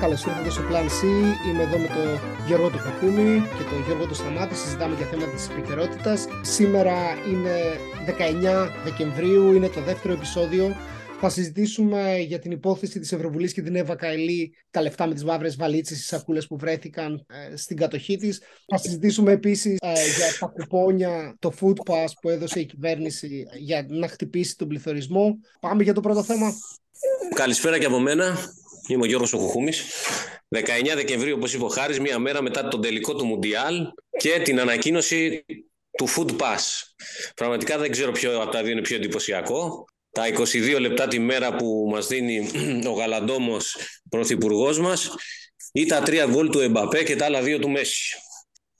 Καλώς ήρθατε στο Plan C. Είμαι εδώ με τον Γιώργο του Κουκούμη και τον Γιώργο του Σταμάτη. Συζητάμε για θέματα της επικαιρότητας. Σήμερα είναι 19 Δεκεμβρίου, είναι το δεύτερο επεισόδιο. Θα συζητήσουμε για την υπόθεση της Ευρωβουλής και την Εύα Καηλή, τα λεφτά με τις μαύρες βαλίτσες, οι σακούλες που βρέθηκαν ε, στην κατοχή της. Θα συζητήσουμε επίσης ε, για τα κουπόνια, το food pass που έδωσε η κυβέρνηση για να χτυπήσει τον πληθωρισμό. Πάμε για το πρώτο θέμα. Καλησπέρα και από μένα. Είμαι ο Γιώργος Οκουχούμης. 19 Δεκεμβρίου, όπως είπε ο Χάρης, μία μέρα μετά τον τελικό του Μουντιάλ και την ανακοίνωση του Food Pass. Πραγματικά δεν ξέρω ποιο από τα δύο είναι πιο εντυπωσιακό. Τα 22 λεπτά τη μέρα που μας δίνει ο Γαλαντόμος πρωθυπουργός μας ή τα τρία γκολ του Εμπαπέ και τα άλλα δύο του Μέση.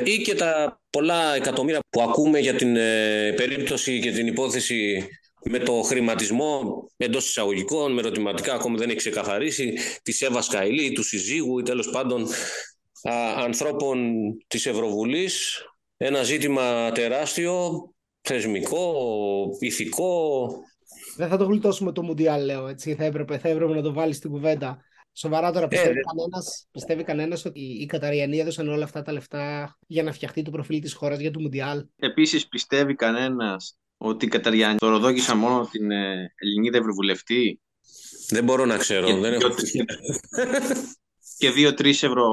Ή και τα πολλά εκατομμύρια που ακούμε για την ε, περίπτωση και την υπόθεση με το χρηματισμό εντός εισαγωγικών, με ερωτηματικά ακόμα δεν έχει ξεκαθαρίσει, της Εύα Καηλή, του συζύγου ή τέλος πάντων α, ανθρώπων της Ευρωβουλής. Ένα ζήτημα τεράστιο, θεσμικό, ηθικό. Δεν θα το γλιτώσουμε το Μουντιάλ, λέω. Έτσι. Θα, έπρεπε, θα έπρεπε να το βάλεις στην κουβέντα. Σοβαρά τώρα, πιστεύει, ε, κανένας, πιστεύει κανένας ότι οι Καταριανοί έδωσαν όλα αυτά τα λεφτά για να φτιαχτεί το προφίλ της χώρας για το Μουντιάλ; Επίσης πιστεύει κανένας ότι η Καταριάννη δωροδόγησα μόνο την ε, Ελληνίδα Ευρωβουλευτή. Δεν μπορώ να ξέρω. Και, δεν έχω... και δύο-τρει ευρω,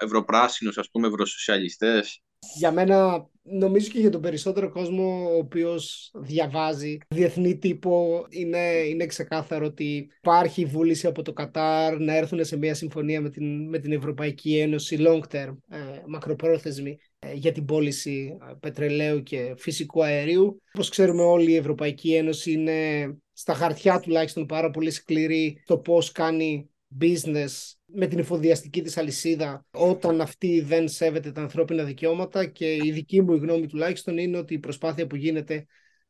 ευρωπράσινους, ας πούμε, ευρωσοσιαλιστές. Για μένα, νομίζω και για τον περισσότερο κόσμο ο οποίος διαβάζει διεθνή τύπο, είναι, είναι ξεκάθαρο ότι υπάρχει βούληση από το Κατάρ να έρθουν σε μια συμφωνία με την, με την Ευρωπαϊκή Ένωση long term, ε, μακροπρόθεσμη, ε, για την πώληση ε, πετρελαίου και φυσικού αερίου. Όπως ξέρουμε όλοι η Ευρωπαϊκή Ένωση είναι στα χαρτιά τουλάχιστον πάρα πολύ σκληρή το πώς κάνει business με την εφοδιαστική της αλυσίδα όταν αυτή δεν σέβεται τα ανθρώπινα δικαιώματα και η δική μου γνώμη τουλάχιστον είναι ότι η προσπάθεια που γίνεται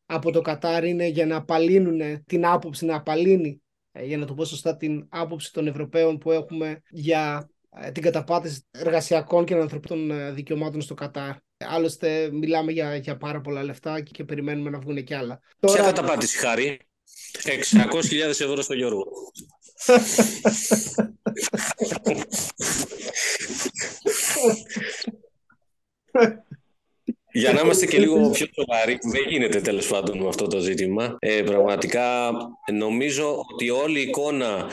από το Κατάρ είναι για να απαλύνουν την άποψη, να απαλύνει ε, για να το πω σωστά την άποψη των Ευρωπαίων που έχουμε για ε, την καταπάτηση εργασιακών και ανθρωπίνων ε, δικαιωμάτων στο Κατάρ. Άλλωστε, μιλάμε για, για πάρα πολλά λεφτά και, και περιμένουμε να βγουν και άλλα. Ποια καταπάτηση, Χάρη; 600.000 ευρώ στο Γιώργο. Για να είμαστε και λίγο πιο σοβαροί, δεν γίνεται τέλος πάντων με αυτό το ζήτημα. Ε, πραγματικά νομίζω ότι όλη η εικόνα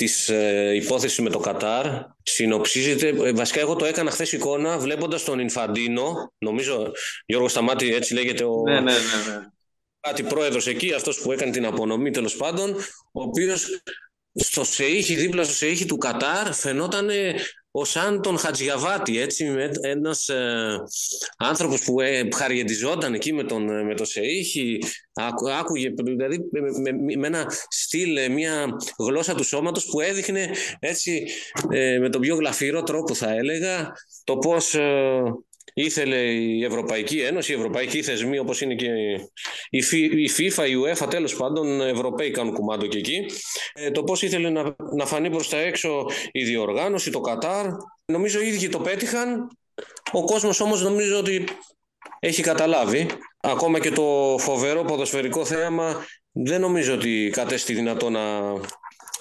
της ε, υπόθεσης με το Κατάρ συνοψίζεται, ε, βασικά εγώ το έκανα χθες εικόνα βλέποντας τον Ινφαντίνο, νομίζω Γιώργος Σταμάτη έτσι λέγεται ο... Ναι, ναι, ναι. ναι. Κάτι πρόεδρος εκεί, αυτός που έκανε την απονομή τέλος πάντων, ο οποίος στο ΣΕΙΧΙ, δίπλα στο ΣΕΙΧΙ του Κατάρ φαινόταν ο σαν τον Χατζιαβάτη, έτσι, με ένας ε, άνθρωπος που ε, χαριεντιζόταν εκεί με τον, με το ΣΕΙΧΙ, άκου, άκουγε, δηλαδή με, με, με, ένα στυλ, ε, μια γλώσσα του σώματος που έδειχνε έτσι ε, με τον πιο γλαφυρό τρόπο θα έλεγα το πώς ε, ήθελε η Ευρωπαϊκή Ένωση, οι ευρωπαϊκοί θεσμοί όπως είναι και η FIFA, η UEFA τέλος πάντων, Ευρωπαίοι κάνουν κουμάντο και εκεί, ε, το πώς ήθελε να, να φανεί προς τα έξω η διοργάνωση, το Κατάρ. Νομίζω οι ίδιοι το πέτυχαν, ο κόσμος όμως νομίζω ότι έχει καταλάβει. Ακόμα και το φοβερό ποδοσφαιρικό θέαμα δεν νομίζω ότι κατέστη δυνατό να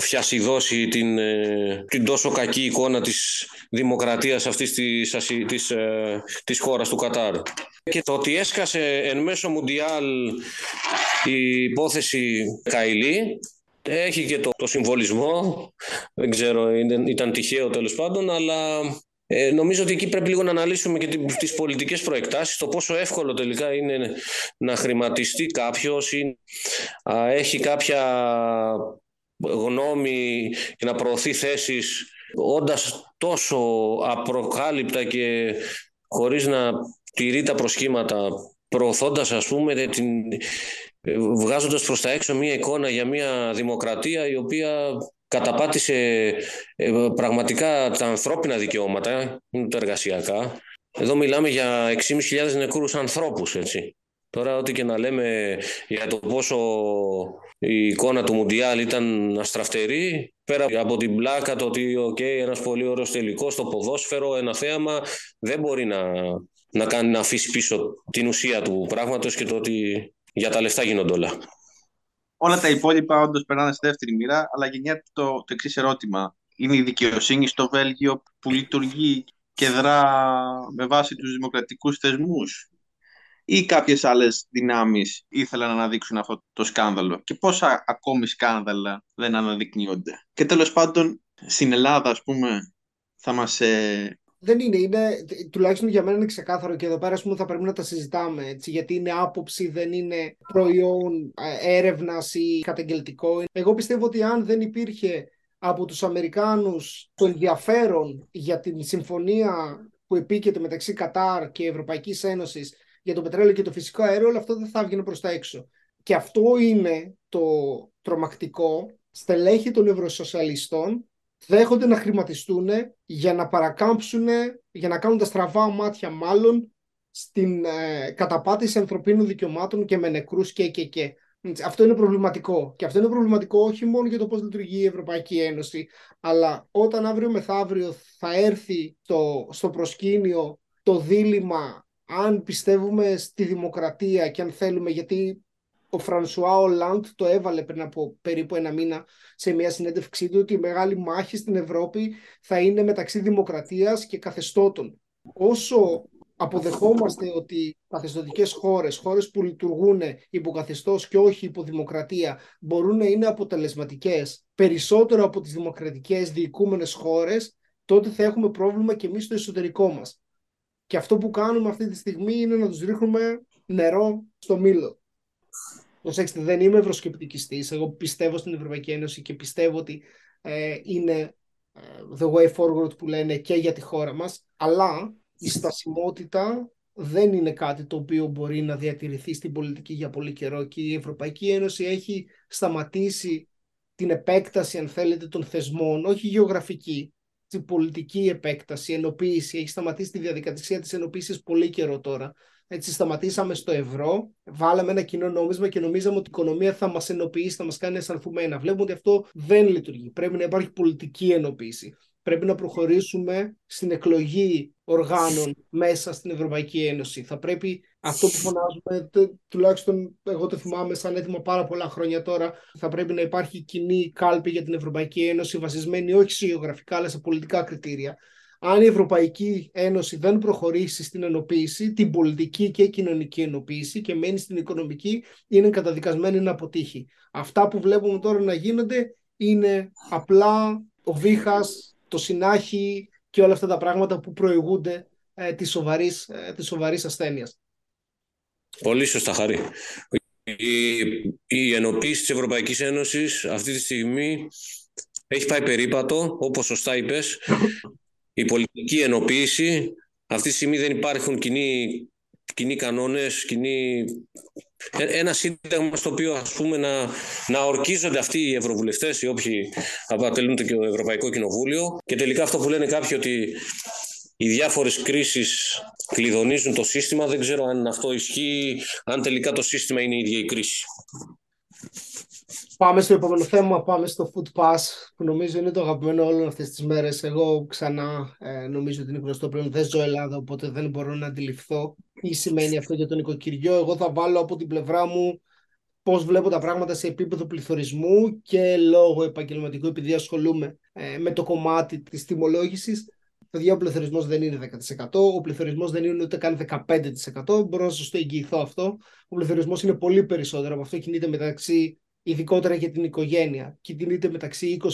φιασιδώσει την, ε, την τόσο κακή εικόνα της δημοκρατίας αυτής της, της, ε, της χώρας του Κατάρ. Και το ότι έσκασε εν μέσω Μουντιάλ η υπόθεση Καηλή έχει και το, το συμβολισμό, δεν ξέρω, ήταν τυχαίο τέλος πάντων, αλλά ε, νομίζω ότι εκεί πρέπει λίγο να αναλύσουμε και τις πολιτικές προεκτάσεις, το πόσο εύκολο τελικά είναι να χρηματιστεί κάποιος ή α, έχει κάποια γνώμη και να προωθεί θέσεις όντας τόσο απροκάλυπτα και χωρίς να τηρεί τα προσχήματα προωθώντας ας πούμε την, βγάζοντας προς τα έξω μια εικόνα για μια δημοκρατία η οποία καταπάτησε ε, πραγματικά τα ανθρώπινα δικαιώματα, τα εργασιακά. Εδώ μιλάμε για 6.500 νεκρούς ανθρώπους, έτσι. Τώρα ό,τι και να λέμε για το πόσο η εικόνα του Μουντιάλ ήταν αστραφτερή, πέρα από την πλάκα το ότι okay, ένας πολύ ωραίος τελικός στο ποδόσφαιρο, ένα θέαμα, δεν μπορεί να, να, κάνει, να αφήσει πίσω την ουσία του πράγματος και το ότι για τα λεφτά γίνονται όλα. Όλα τα υπόλοιπα όντως περνάνε στη δεύτερη μοίρα, αλλά γεννιέται το, το εξής ερώτημα. Είναι η δικαιοσύνη στο Βέλγιο που λειτουργεί και δρά με βάση τους δημοκρατικούς θεσμούς; Ή κάποιες άλλες δυνάμεις ήθελαν να αναδείξουν αυτό το σκάνδαλο και πόσα ακόμη σκάνδαλα δεν αναδεικνύονται. Και τέλος πάντων στην Ελλάδα ας πούμε θα μας ε, δεν είναι, είναι, τουλάχιστον για μένα είναι ξεκάθαρο και εδώ πέρα πούμε, θα πρέπει να τα συζητάμε έτσι, γιατί είναι άποψη, δεν είναι προϊόν ε, έρευνας ή καταγγελτικό. Εγώ πιστεύω ότι αν δεν υπήρχε από τους Αμερικάνους το ενδιαφέρον για την συμφωνία που επίκειται μεταξύ Κατάρ και Ευρωπαϊκής Ένωσης για το πετρέλαιο και το φυσικό αέριο, όλο αυτό δεν θα έβγαινε προς τα έξω. Και αυτό είναι το τρομακτικό. Στελέχη των Ευρωσοσιαλιστών δέχονται να χρηματιστούν για να παρακάμψουν, για να κάνουν τα στραβά μάτια μάλλον στην ε, καταπάτηση ανθρωπίνων δικαιωμάτων και με νεκρούς και και και. Αυτό είναι προβληματικό. Και αυτό είναι προβληματικό όχι μόνο για το πώς λειτουργεί η Ευρωπαϊκή Ένωση, αλλά όταν αύριο μεθαύριο θα έρθει το, στο προσκήνιο το δίλημα αν πιστεύουμε στη δημοκρατία και αν θέλουμε, γιατί ο Φρανσουά Ολάντ το έβαλε πριν από περίπου ένα μήνα σε μια συνέντευξή του ότι η μεγάλη μάχη στην Ευρώπη θα είναι μεταξύ δημοκρατίας και καθεστώτων. Όσο αποδεχόμαστε ότι καθεστωτικές χώρες, χώρες που λειτουργούν υποκαθεστώς και όχι υποδημοκρατία, μπορούν να είναι αποτελεσματικές περισσότερο από τις δημοκρατικές διοικούμενες χώρες, τότε θα έχουμε πρόβλημα και εμείς στο εσωτερικό μας. Και αυτό που κάνουμε αυτή τη στιγμή είναι να τους ρίχνουμε νερό στο μήλο. Προσέξτε, δεν είμαι ευρωσκεπτικιστής. Εγώ πιστεύω στην Ευρωπαϊκή Ένωση και πιστεύω ότι ε, είναι ε, the way forward που λένε και για τη χώρα μας. Αλλά η στασιμότητα δεν είναι κάτι το οποίο μπορεί να διατηρηθεί στην πολιτική για πολύ καιρό και η Ευρωπαϊκή Ένωση έχει σταματήσει την επέκταση, αν θέλετε, των θεσμών, όχι γεωγραφική, την πολιτική επέκταση, ενοποίηση. Έχει σταματήσει τη διαδικασία της ενοποίησης πολύ καιρό τώρα. Έτσι σταματήσαμε στο ευρώ, βάλαμε ένα κοινό νόμισμα και νομίζαμε ότι η οικονομία θα μας ενοποιήσει, θα μας κάνει αισθανθουμένα. Βλέπουμε ότι αυτό δεν λειτουργεί. Πρέπει να υπάρχει πολιτική ενοποίηση. Πρέπει να προχωρήσουμε στην εκλογή οργάνων μέσα στην Ευρωπαϊκή Ένωση. Θα πρέπει αυτό που φωνάζουμε, τουλάχιστον εγώ το θυμάμαι σαν έτοιμο πάρα πολλά χρόνια τώρα, θα πρέπει να υπάρχει κοινή κάλπη για την Ευρωπαϊκή Ένωση βασισμένη όχι σε γεωγραφικά αλλά σε πολιτικά κριτήρια αν η Ευρωπαϊκή Ένωση δεν προχωρήσει στην ενοποίηση, την πολιτική και κοινωνική ενοποίηση και μένει στην οικονομική, είναι καταδικασμένη να αποτύχει. Αυτά που βλέπουμε τώρα να γίνονται είναι απλά ο βήχας, το συνάχη και όλα αυτά τα πράγματα που προηγούνται ε, της, σοβαρής, ε, της σοβαρής ασθένειας. Πολύ σωστά, Χαρή. Η, η ενοποίηση της Ευρωπαϊκής Ένωσης αυτή τη στιγμή έχει πάει περίπατο, όπως σωστά είπες, η πολιτική ενοποίηση. Αυτή τη στιγμή δεν υπάρχουν κοινοί, κοινοί κανόνες, κοινοί... Ε, ένα σύνταγμα στο οποίο ας πούμε να, να ορκίζονται αυτοί οι ευρωβουλευτές, οι όποιοι αποτελούν το Ευρωπαϊκό Κοινοβούλιο και τελικά αυτό που λένε κάποιοι ότι οι διάφορες κρίσεις κλειδονίζουν το σύστημα, δεν ξέρω αν αυτό ισχύει, αν τελικά το σύστημα είναι η ίδια η κρίση. Πάμε στο επόμενο θέμα, πάμε στο Food Pass, που νομίζω είναι το αγαπημένο όλων αυτές τις μέρες. Εγώ ξανά ε, νομίζω ότι είναι γνωστό πλέον, δεν ζω Ελλάδα, οπότε δεν μπορώ να αντιληφθώ τι σημαίνει αυτό για τον οικοκυριό. Εγώ θα βάλω από την πλευρά μου πώς βλέπω τα πράγματα σε επίπεδο πληθωρισμού και λόγω επαγγελματικού, επειδή ασχολούμαι ε, με το κομμάτι της τιμολόγησης. Παιδιά, ο πληθωρισμός δεν είναι 10%, ο πληθωρισμός δεν είναι ούτε καν 15%. Μπορώ να σας το εγγυηθώ αυτό. Ο πληθωρισμός είναι πολύ περισσότερο από αυτό. Κινείται μεταξύ ειδικότερα για την οικογένεια, κινείται μεταξύ 20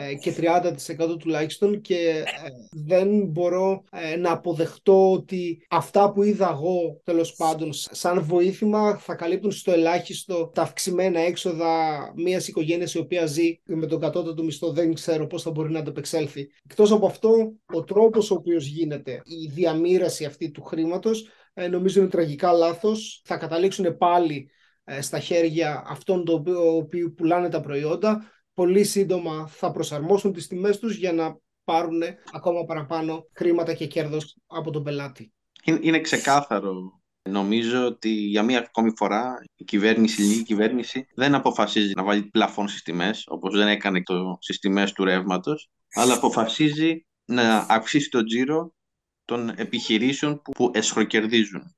ε, και 30% τουλάχιστον και ε, δεν μπορώ ε, να αποδεχτώ ότι αυτά που είδα εγώ τέλος πάντων σαν βοήθημα θα καλύπτουν στο ελάχιστο τα αυξημένα έξοδα μιας οικογένειας η οποία ζει με τον κατώτατο μισθό δεν ξέρω πώς θα μπορεί να ανταπεξέλθει. Εκτός από αυτό, ο τρόπος ο οποίος γίνεται η διαμήραση αυτή του χρήματος νομίζω είναι τραγικά λάθος. Θα καταλήξουν πάλι στα χέρια αυτών των οποίων πουλάνε τα προϊόντα πολύ σύντομα θα προσαρμόσουν τις τιμές τους για να πάρουν ακόμα παραπάνω χρήματα και κέρδος από τον πελάτη. Είναι ξεκάθαρο. Νομίζω ότι για μία ακόμη φορά η κυβέρνηση, η ελληνική κυβέρνηση δεν αποφασίζει να βάλει πλαφόν στις τιμές, όπως δεν έκανε το, στις τιμές του ρεύματος, αλλά αποφασίζει να αυξήσει το τζίρο των επιχειρήσεων που εσχροκερδίζουν.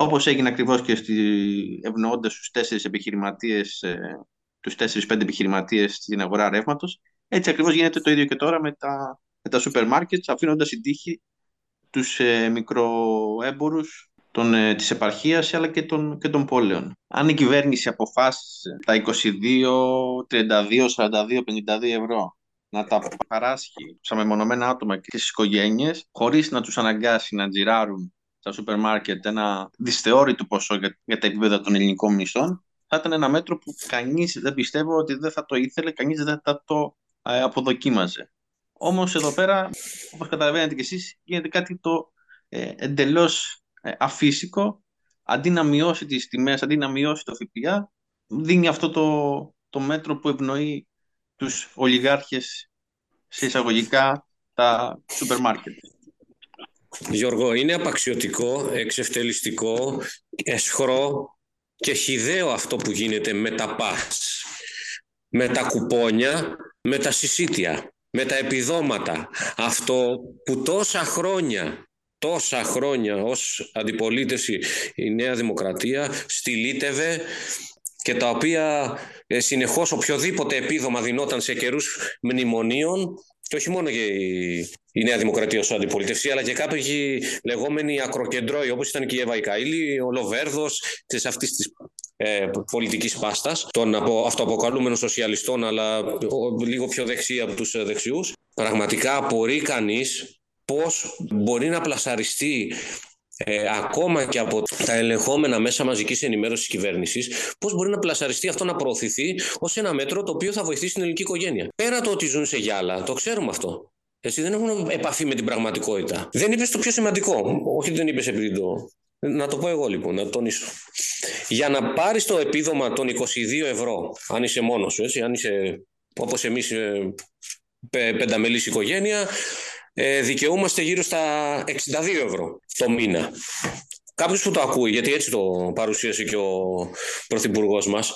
Όπως έγινε ακριβώς και στη, ευνοώντας τους τέσσερις επιχειρηματίες ε, τους 4-5 επιχειρηματίες στην αγορά ρεύματος. Έτσι ακριβώς γίνεται το ίδιο και τώρα με τα, με τα σούπερ μάρκετ, αφήνοντας την τύχη τους ε, μικροέμπορους ε, της επαρχίας αλλά και των, και των πόλεων. Αν η κυβέρνηση αποφάσισε τα 22, 32, 42, 52 ευρώ να τα παράσχει στα μεμονωμένα άτομα και στις οικογένειες χωρίς να τους αναγκάσει να τζιράρουν στα σούπερ μάρκετ ένα δυσθεώρητο ποσό για, για τα επίπεδα των ελληνικών μισθών θα ήταν ένα μέτρο που κανείς δεν πιστεύω ότι δεν θα το ήθελε, κανείς δεν θα το ε, αποδοκίμαζε. Όμως εδώ πέρα, όπως καταλαβαίνετε κι εσείς, γίνεται κάτι το ε, εντελώς ε, αφύσικο. Αντί να μειώσει τις τιμές, αντί να μειώσει το ΦΠΑ, δίνει αυτό το, το μέτρο που ευνοεί τους ολιγάρχες σε εισαγωγικά τα σούπερ μάρκετ. Γιώργο, είναι απαξιωτικό, εξευτελιστικό, εσχρό και χιδαίο αυτό που γίνεται με τα πας, με τα κουπόνια, με τα συσίτια, με τα επιδόματα. Αυτό που τόσα χρόνια, τόσα χρόνια ως αντιπολίτευση η Νέα Δημοκρατία στυλίτευε και τα οποία ε, συνεχώς οποιοδήποτε επίδομα δινόταν σε καιρούς μνημονίων και όχι μόνο και η, Νέα Δημοκρατία ως αντιπολίτευση, αλλά και κάποιοι λεγόμενοι ακροκεντρώοι, όπως ήταν και η Εύα Ικαήλη, ο Λοβέρδος, της αυτής της ε, πολιτικής πάστας, των απο, αυτοαποκαλούμενων σοσιαλιστών, αλλά λίγο πιο δεξί από τους δεξιούς. Πραγματικά απορεί κανείς πώς μπορεί να πλασαριστεί ε, ακόμα και από τα ελεγχόμενα μέσα μαζικής ενημέρωσης τη κυβέρνησης, πώς μπορεί να πλασαριστεί αυτό να προωθηθεί ως ένα μέτρο το οποίο θα βοηθήσει την ελληνική οικογένεια. Πέρα το ότι ζουν σε γυάλα, το ξέρουμε αυτό. Εσύ δεν έχουν επαφή με την πραγματικότητα. Δεν είπες το πιο σημαντικό. Όχι, δεν είπες επειδή το. Να το πω εγώ λοιπόν, να το τονίσω. Για να πάρεις το επίδομα των 22 ευρώ, αν είσαι μόνος σου, έτσι, αν είσαι όπως εμείς ε, πενταμελής οικογένεια, ε, δικαιούμαστε γύρω στα 62 ευρώ το μήνα. Κάποιος που το ακούει, γιατί έτσι το παρουσίασε και ο Πρωθυπουργός μας,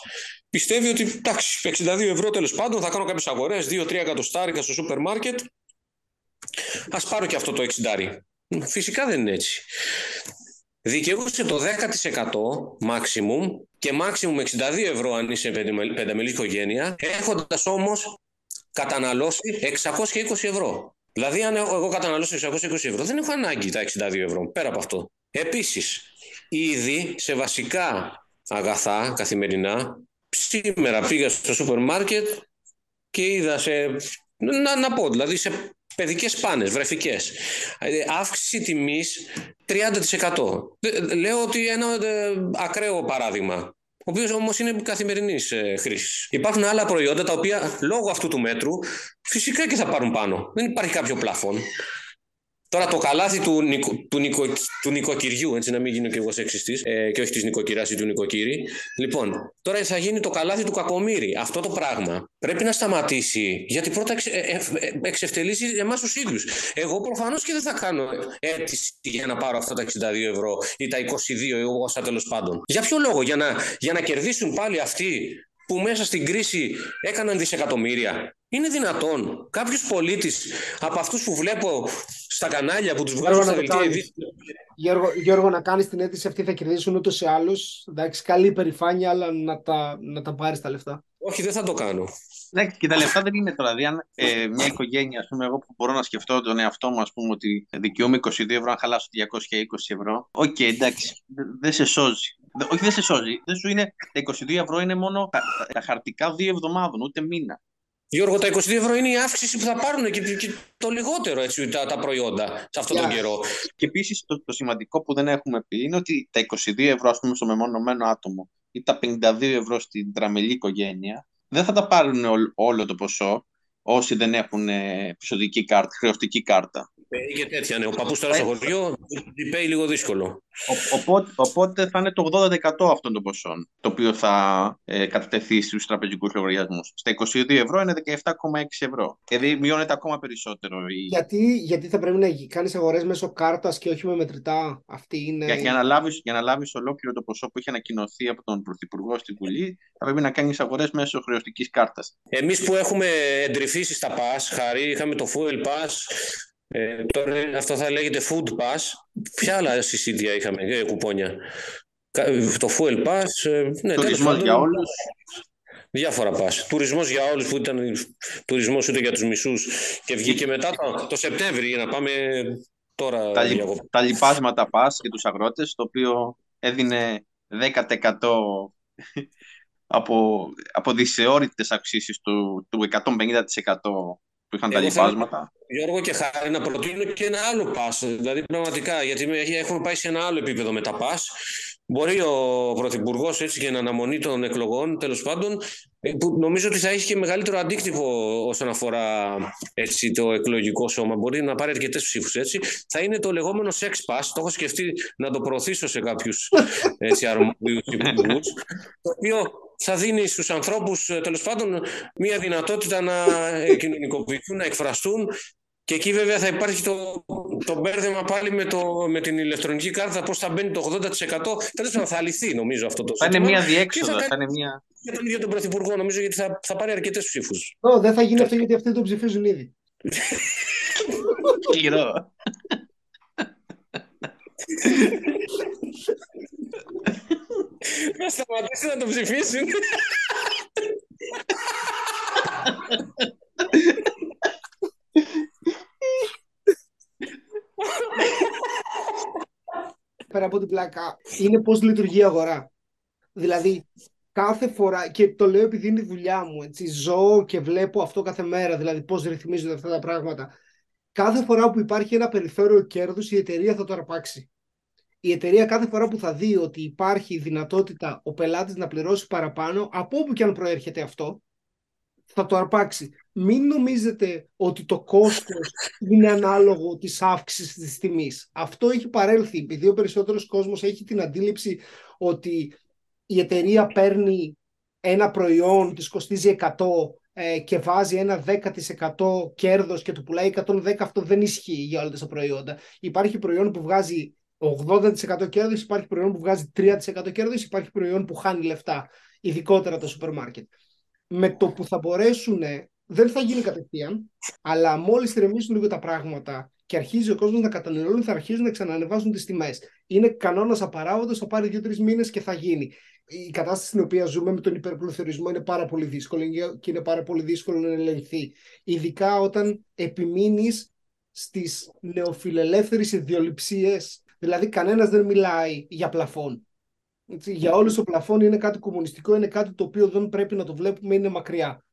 πιστεύει ότι εντάξει, 62 ευρώ τέλος πάντων θα κάνω κάποιες αγορές, 2-3 εκατοστάρικα στο σούπερ μάρκετ. Α πάρω και αυτό το 60. Φυσικά δεν είναι έτσι. Δικαιούσε το 10% maximum και maximum 62 ευρώ αν είσαι πενταμελή οικογένεια, έχοντας όμως καταναλώσει 620 ευρώ. Δηλαδή, αν εγώ καταναλώσω 620 ευρώ, δεν έχω ανάγκη τα 62 ευρώ. Πέρα από αυτό. Επίσης, ήδη σε βασικά αγαθά καθημερινά, σήμερα πήγα στο σούπερ μάρκετ και είδα σε. Να, να πω, δηλαδή σε παιδικές πάνε, βρεφικές. Ε, αύξηση τιμής 30%. Λέω ότι ένα ε, ακραίο παράδειγμα ο οποίος όμως είναι καθημερινής ε, χρήσης. Υπάρχουν άλλα προϊόντα τα οποία λόγω αυτού του μέτρου φυσικά και θα πάρουν πάνω. Δεν υπάρχει κάποιο πλαφόν. Τώρα το καλάθι του, νοικο, του, νοικο, του νοικοκυριού, έτσι να μην γίνω και εγώ σεξιστής, ε, και όχι της νοικοκυρά ή του νοικοκύρη. Λοιπόν, τώρα θα γίνει το καλάθι του κακομύρη. Αυτό το πράγμα πρέπει να σταματήσει, γιατί πρώτα εξ, ε, ε, ε εξευτελίσει εμάς τους ίδιους. Εγώ προφανώς και δεν θα κάνω αίτηση για να πάρω αυτά τα 62 ευρώ ή τα 22 εγώ όσα τέλος πάντων. Για ποιο λόγο, για να, για να κερδίσουν πάλι αυτοί που μέσα στην κρίση έκαναν δισεκατομμύρια. Είναι δυνατόν κάποιος πολίτης από αυτούς που βλέπω στα κανάλια που τους βγάζουν στα δελτία Γιώργο, Γιώργο, να κάνεις την αίτηση αυτή θα κερδίσουν ούτως ή άλλως. Εντάξει, καλή υπερηφάνεια, αλλά να τα, να τα πάρεις τα λεφτά. Όχι, δεν θα το κάνω. Ναι, και τα λεφτά δεν είναι τώρα. Δηλαδή, αν ε, μια οικογένεια, ας πούμε, εγώ που μπορώ να σκεφτώ τον εαυτό μου, ας πούμε, ότι δικαιούμαι 22 ευρώ, αν χαλάσω 220 ευρώ. OK, okay, εντάξει, δεν σε σώζει. Όχι, δεν σε σώζει. Δεν σου είναι, τα 22 ευρώ είναι μόνο τα, τα χαρτικά δύο εβδομάδων, ούτε μήνα. Γιώργο, τα 22 ευρώ είναι η αύξηση που θα πάρουν και, και το λιγότερο έτσι, τα, τα προϊόντα σε αυτόν τον καιρό. Και επίσης το, το σημαντικό που δεν έχουμε πει είναι ότι τα 22 ευρώ, ας πούμε, στο μεμονωμένο άτομο ή τα 52 ευρώ στην τετραμελή οικογένεια δεν θα τα πάρουν όλο το ποσό όσοι δεν έχουν επεισοδική κάρτα, χρεωστική κάρτα. Ε, και τέτοια, ναι. Ο παππούς τώρα στο χωριό, pay λίγο δύσκολο. οπότε, οπότε θα είναι το 80% αυτών των ποσών, το οποίο θα ε, κατατεθεί στους τραπεζικούς λογαριασμούς. Στα 22 ευρώ είναι 17,6 ευρώ. Δηλαδή μειώνεται ακόμα περισσότερο. Η... Γιατί, γιατί θα πρέπει να κάνεις αγορές μέσω κάρτας και όχι με μετρητά; Αυτή είναι... για, για, να λάβεις, για να λάβεις ολόκληρο το ποσό που είχε ανακοινωθεί από τον Πρωθυπουργό στην Βουλή, θα πρέπει να κάνεις αγορές μέσω χρεωστικής κάρτας. Εμείς που έχουμε εντρυφήσει στα ΠΑΣ, χαρή, είχαμε το Fuel Pass, ε, τώρα αυτό θα λέγεται Food Pass. Ποια άλλα συσίδια είχαμε, ε, κουπόνια; Το Fuel Pass. Ε, ναι, Τουρισμός για όλους. Διάφορα πας. Τουρισμός για όλους που ήταν τουρισμός ούτε για τους μισούς και βγήκε μετά το, το Σεπτέμβρη για να πάμε τώρα. Τα, λι, τα λοιπάσματα πας για τους αγρότες, το οποίο έδινε 10% από, από δυσεώρητες αυξήσεις του, του 150% που είχαν τα λοιπάσματα. Γιώργο και χάρη να προτείνω και ένα άλλο πας, δηλαδή πραγματικά, γιατί έχουμε πάει σε ένα άλλο επίπεδο με τα πας. Μπορεί ο Πρωθυπουργός έτσι για αναμονή των εκλογών, τέλος πάντων, ε, που νομίζω ότι θα έχει και μεγαλύτερο αντίκτυπο όσον αφορά έτσι, το εκλογικό σώμα. Μπορεί να πάρει αρκετές ψήφους έτσι. Θα είναι το λεγόμενο sex pass. Το έχω σκεφτεί να το προωθήσω σε κάποιους αρμόδιους υπουργούς. Το οποίο θα δίνει στους ανθρώπους τέλος πάντων μια δυνατότητα να κοινωνικοποιηθούν, να εκφραστούν και εκεί βέβαια θα υπάρχει το, το μπέρδεμα πάλι με, το, με την ηλεκτρονική κάρτα, πώς θα μπαίνει το 80%. Τέλος πάντων θα λυθεί νομίζω αυτό το Θα είναι μια διέξοδο. Θα, θα είναι μια... Για τον ίδιο τον Πρωθυπουργό νομίζω γιατί θα, θα πάρει αρκετές ψήφους. Oh, δεν θα γίνει αυτό γιατί αυτοί τον ψηφίζουν ήδη. Χειρό. Να σταματήσει να τον ψηφίσουν. Πέρα από την πλάκα, είναι πώς λειτουργεί η αγορά. Δηλαδή, κάθε φορά, και το λέω επειδή είναι η δουλειά μου, έτσι, ζω και βλέπω αυτό κάθε μέρα, δηλαδή πώς ρυθμίζονται αυτά τα πράγματα. Κάθε φορά που υπάρχει ένα περιθώριο κέρδους, η εταιρεία θα το αρπάξει. Η εταιρεία κάθε φορά που θα δει ότι υπάρχει δυνατότητα ο πελάτης να πληρώσει παραπάνω, από όπου και αν προέρχεται αυτό, θα το αρπάξει. Μην νομίζετε ότι το κόστος είναι ανάλογο της αύξησης της τιμής. Αυτό έχει παρέλθει, επειδή ο περισσότερος κόσμος έχει την αντίληψη ότι η εταιρεία παίρνει ένα προϊόν, της κοστίζει 100 ε, και βάζει ένα 10% κέρδος και το πουλάει 110, αυτό δεν ισχύει για όλα τα προϊόντα. Υπάρχει προϊόν που βγάζει 80% κέρδος, υπάρχει προϊόν που βγάζει 3% κέρδος, υπάρχει προϊόν που χάνει λεφτά, ειδικότερα το σούπερ μάρκετ με το που θα μπορέσουν, δεν θα γίνει κατευθείαν, αλλά μόλις ηρεμήσουν λίγο τα πράγματα και αρχίζει ο κόσμος να καταναλώνει, θα αρχίζουν να ξανανεβάζουν τις τιμές. Είναι κανόνας απαράγοντος, θα πάρει δύο-τρεις μήνες και θα γίνει. Η κατάσταση στην οποία ζούμε με τον υπερπληθωρισμό είναι πάρα πολύ δύσκολη και είναι πάρα πολύ δύσκολο να ελεγχθεί. Ειδικά όταν επιμείνεις στις νεοφιλελεύθερες ιδιοληψίες. Δηλαδή, κανένας δεν μιλάει για πλαφόν για όλους το πλαφόν είναι κάτι κομμουνιστικό, είναι κάτι το οποίο δεν πρέπει να το βλέπουμε, είναι μακριά.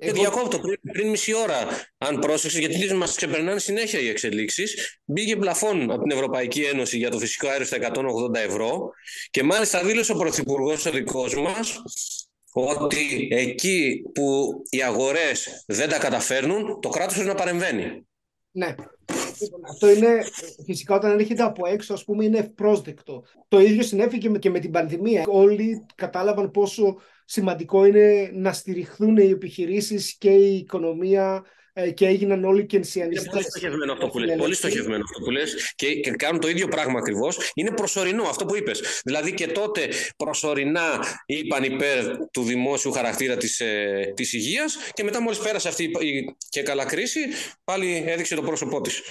Και Εγώ... διακόπτω πριν, πριν μισή ώρα, αν πρόσεξες, γιατί μας ξεπερνάνε συνέχεια οι εξελίξεις. Μπήκε πλαφόν από την Ευρωπαϊκή Ένωση για το φυσικό αέριο στα 180 ευρώ και μάλιστα δήλωσε ο Πρωθυπουργός ο δικός μας ότι εκεί που οι αγορές δεν τα καταφέρνουν, το κράτος πρέπει να παρεμβαίνει. Ναι. Αυτό είναι φυσικά όταν έρχεται από έξω, ας πούμε, είναι ευπρόσδεκτο. Το ίδιο συνέβη και με, την πανδημία. Όλοι κατάλαβαν πόσο σημαντικό είναι να στηριχθούν οι επιχειρήσεις και η οικονομία ε, και έγιναν όλοι και ενσιανιστές. Είναι πολύ στοχευμένο αυτό που λες. Πολύ στοχευμένο αυτό που λες και, και κάνουν το ίδιο πράγμα ακριβώς. Είναι προσωρινό αυτό που είπες. Δηλαδή και τότε προσωρινά είπαν υπέρ του δημόσιου χαρακτήρα της, ε, της υγείας και μετά μόλις πέρασε αυτή η και καλά κρίση πάλι έδειξε το πρόσωπό της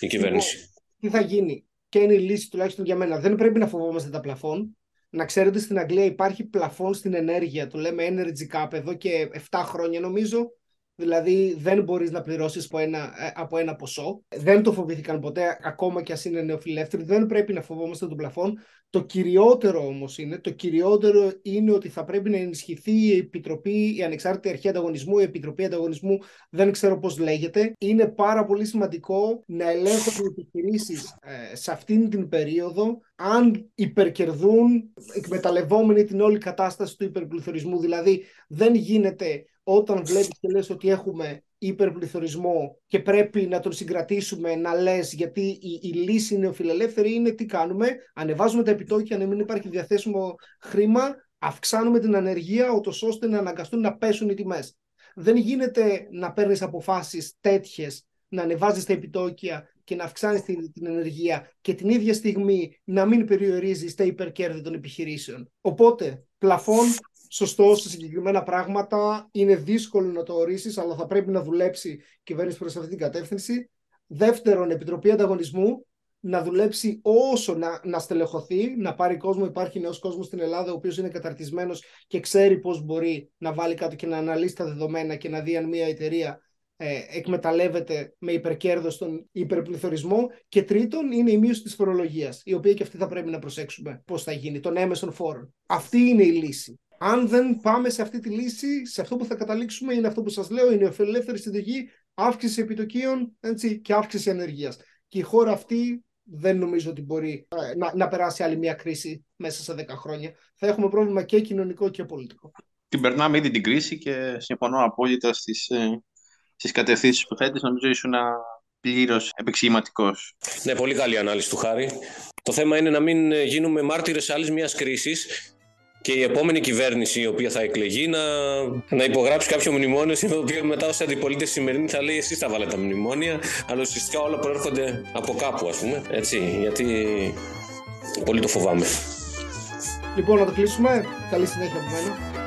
η κυβέρνηση. Τι θα γίνει και είναι η λύση τουλάχιστον για μένα. Δεν πρέπει να φοβόμαστε τα πλαφόν. Να ξέρετε στην Αγγλία υπάρχει πλαφόν στην ενέργεια. Το λέμε energy cap εδώ και 7 χρόνια νομίζω Δηλαδή δεν μπορείς να πληρώσεις από ένα, ε, από ένα ποσό. Δεν το φοβήθηκαν ποτέ, ακόμα και ας είναι νεοφιλεύθεροι. Δεν πρέπει να φοβόμαστε τον πλαφόν. Το κυριότερο όμως είναι, το κυριότερο είναι ότι θα πρέπει να ενισχυθεί η Επιτροπή, η Ανεξάρτητη Αρχή Ανταγωνισμού, η Επιτροπή Ανταγωνισμού, δεν ξέρω πώς λέγεται. Είναι πάρα πολύ σημαντικό να ελέγχονται οι επιχειρήσεις ε, σε αυτήν την περίοδο αν υπερκερδούν εκμεταλλευόμενοι την όλη κατάσταση του υπερπληθωρισμού. Δηλαδή δεν γίνεται όταν βλέπεις και λες ότι έχουμε υπερπληθωρισμό και πρέπει να τον συγκρατήσουμε να λες γιατί η, η λύση νεοφιλελεύθερη είναι τι κάνουμε, ανεβάζουμε τα επιτόκια να μην υπάρχει διαθέσιμο χρήμα, αυξάνουμε την ανεργία ώστε να αναγκαστούν να πέσουν οι τιμές. Δεν γίνεται να παίρνεις αποφάσεις τέτοιες, να ανεβάζεις τα επιτόκια και να αυξάνεις την, την ενεργεία και την ίδια στιγμή να μην περιορίζεις τα υπερκέρδη των επιχειρήσεων. Οπότε, πλαφόν σωστό σε συγκεκριμένα πράγματα. Είναι δύσκολο να το ορίσεις, αλλά θα πρέπει να δουλέψει η κυβέρνηση προς αυτή την κατεύθυνση. Δεύτερον, Επιτροπή Ανταγωνισμού να δουλέψει όσο να, να στελεχωθεί, να πάρει κόσμο. Υπάρχει νέος κόσμος στην Ελλάδα, ο οποίος είναι καταρτισμένος και ξέρει πώς μπορεί να βάλει κάτω και να αναλύσει τα δεδομένα και να δει αν μια εταιρεία ε, εκμεταλλεύεται με υπερκέρδος τον υπερπληθωρισμό. Και τρίτον, είναι η μείωση της φορολογίας, η οποία και αυτή θα πρέπει να προσέξουμε πώς θα γίνει, των έμεσων φόρων. Αυτή είναι η λύση. Αν δεν πάμε σε αυτή τη λύση, σε αυτό που θα καταλήξουμε είναι αυτό που σας λέω, είναι η ελεύθερη συνταγή, αύξηση επιτοκίων έτσι, και αύξηση ανεργίας. Και η χώρα αυτή δεν νομίζω ότι μπορεί ε, να, να περάσει άλλη μια κρίση μέσα σε 10 χρόνια. Θα έχουμε πρόβλημα και κοινωνικό και πολιτικό. Την περνάμε ήδη την κρίση και συμφωνώ απόλυτα στις, ε, στις κατευθύνσεις που θέτεις. Νομίζω ήσουν πλήρως επεξηγηματικός. Ναι, πολύ καλή ανάλυση του Χάρη. Το θέμα είναι να μην γίνουμε μάρτυρες άλλης μιας κρίσης και η επόμενη κυβέρνηση η οποία θα εκλεγεί να, να υπογράψει κάποιο μνημόνιο το οποίο μετά ως αντιπολίτευση σημερινή θα λέει εσείς θα βάλετε τα μνημόνια αλλά ουσιαστικά όλα προέρχονται από κάπου ας πούμε. Έτσι γιατί πολύ το φοβάμαι. Λοιπόν να το κλείσουμε. Καλή συνέχεια από μένα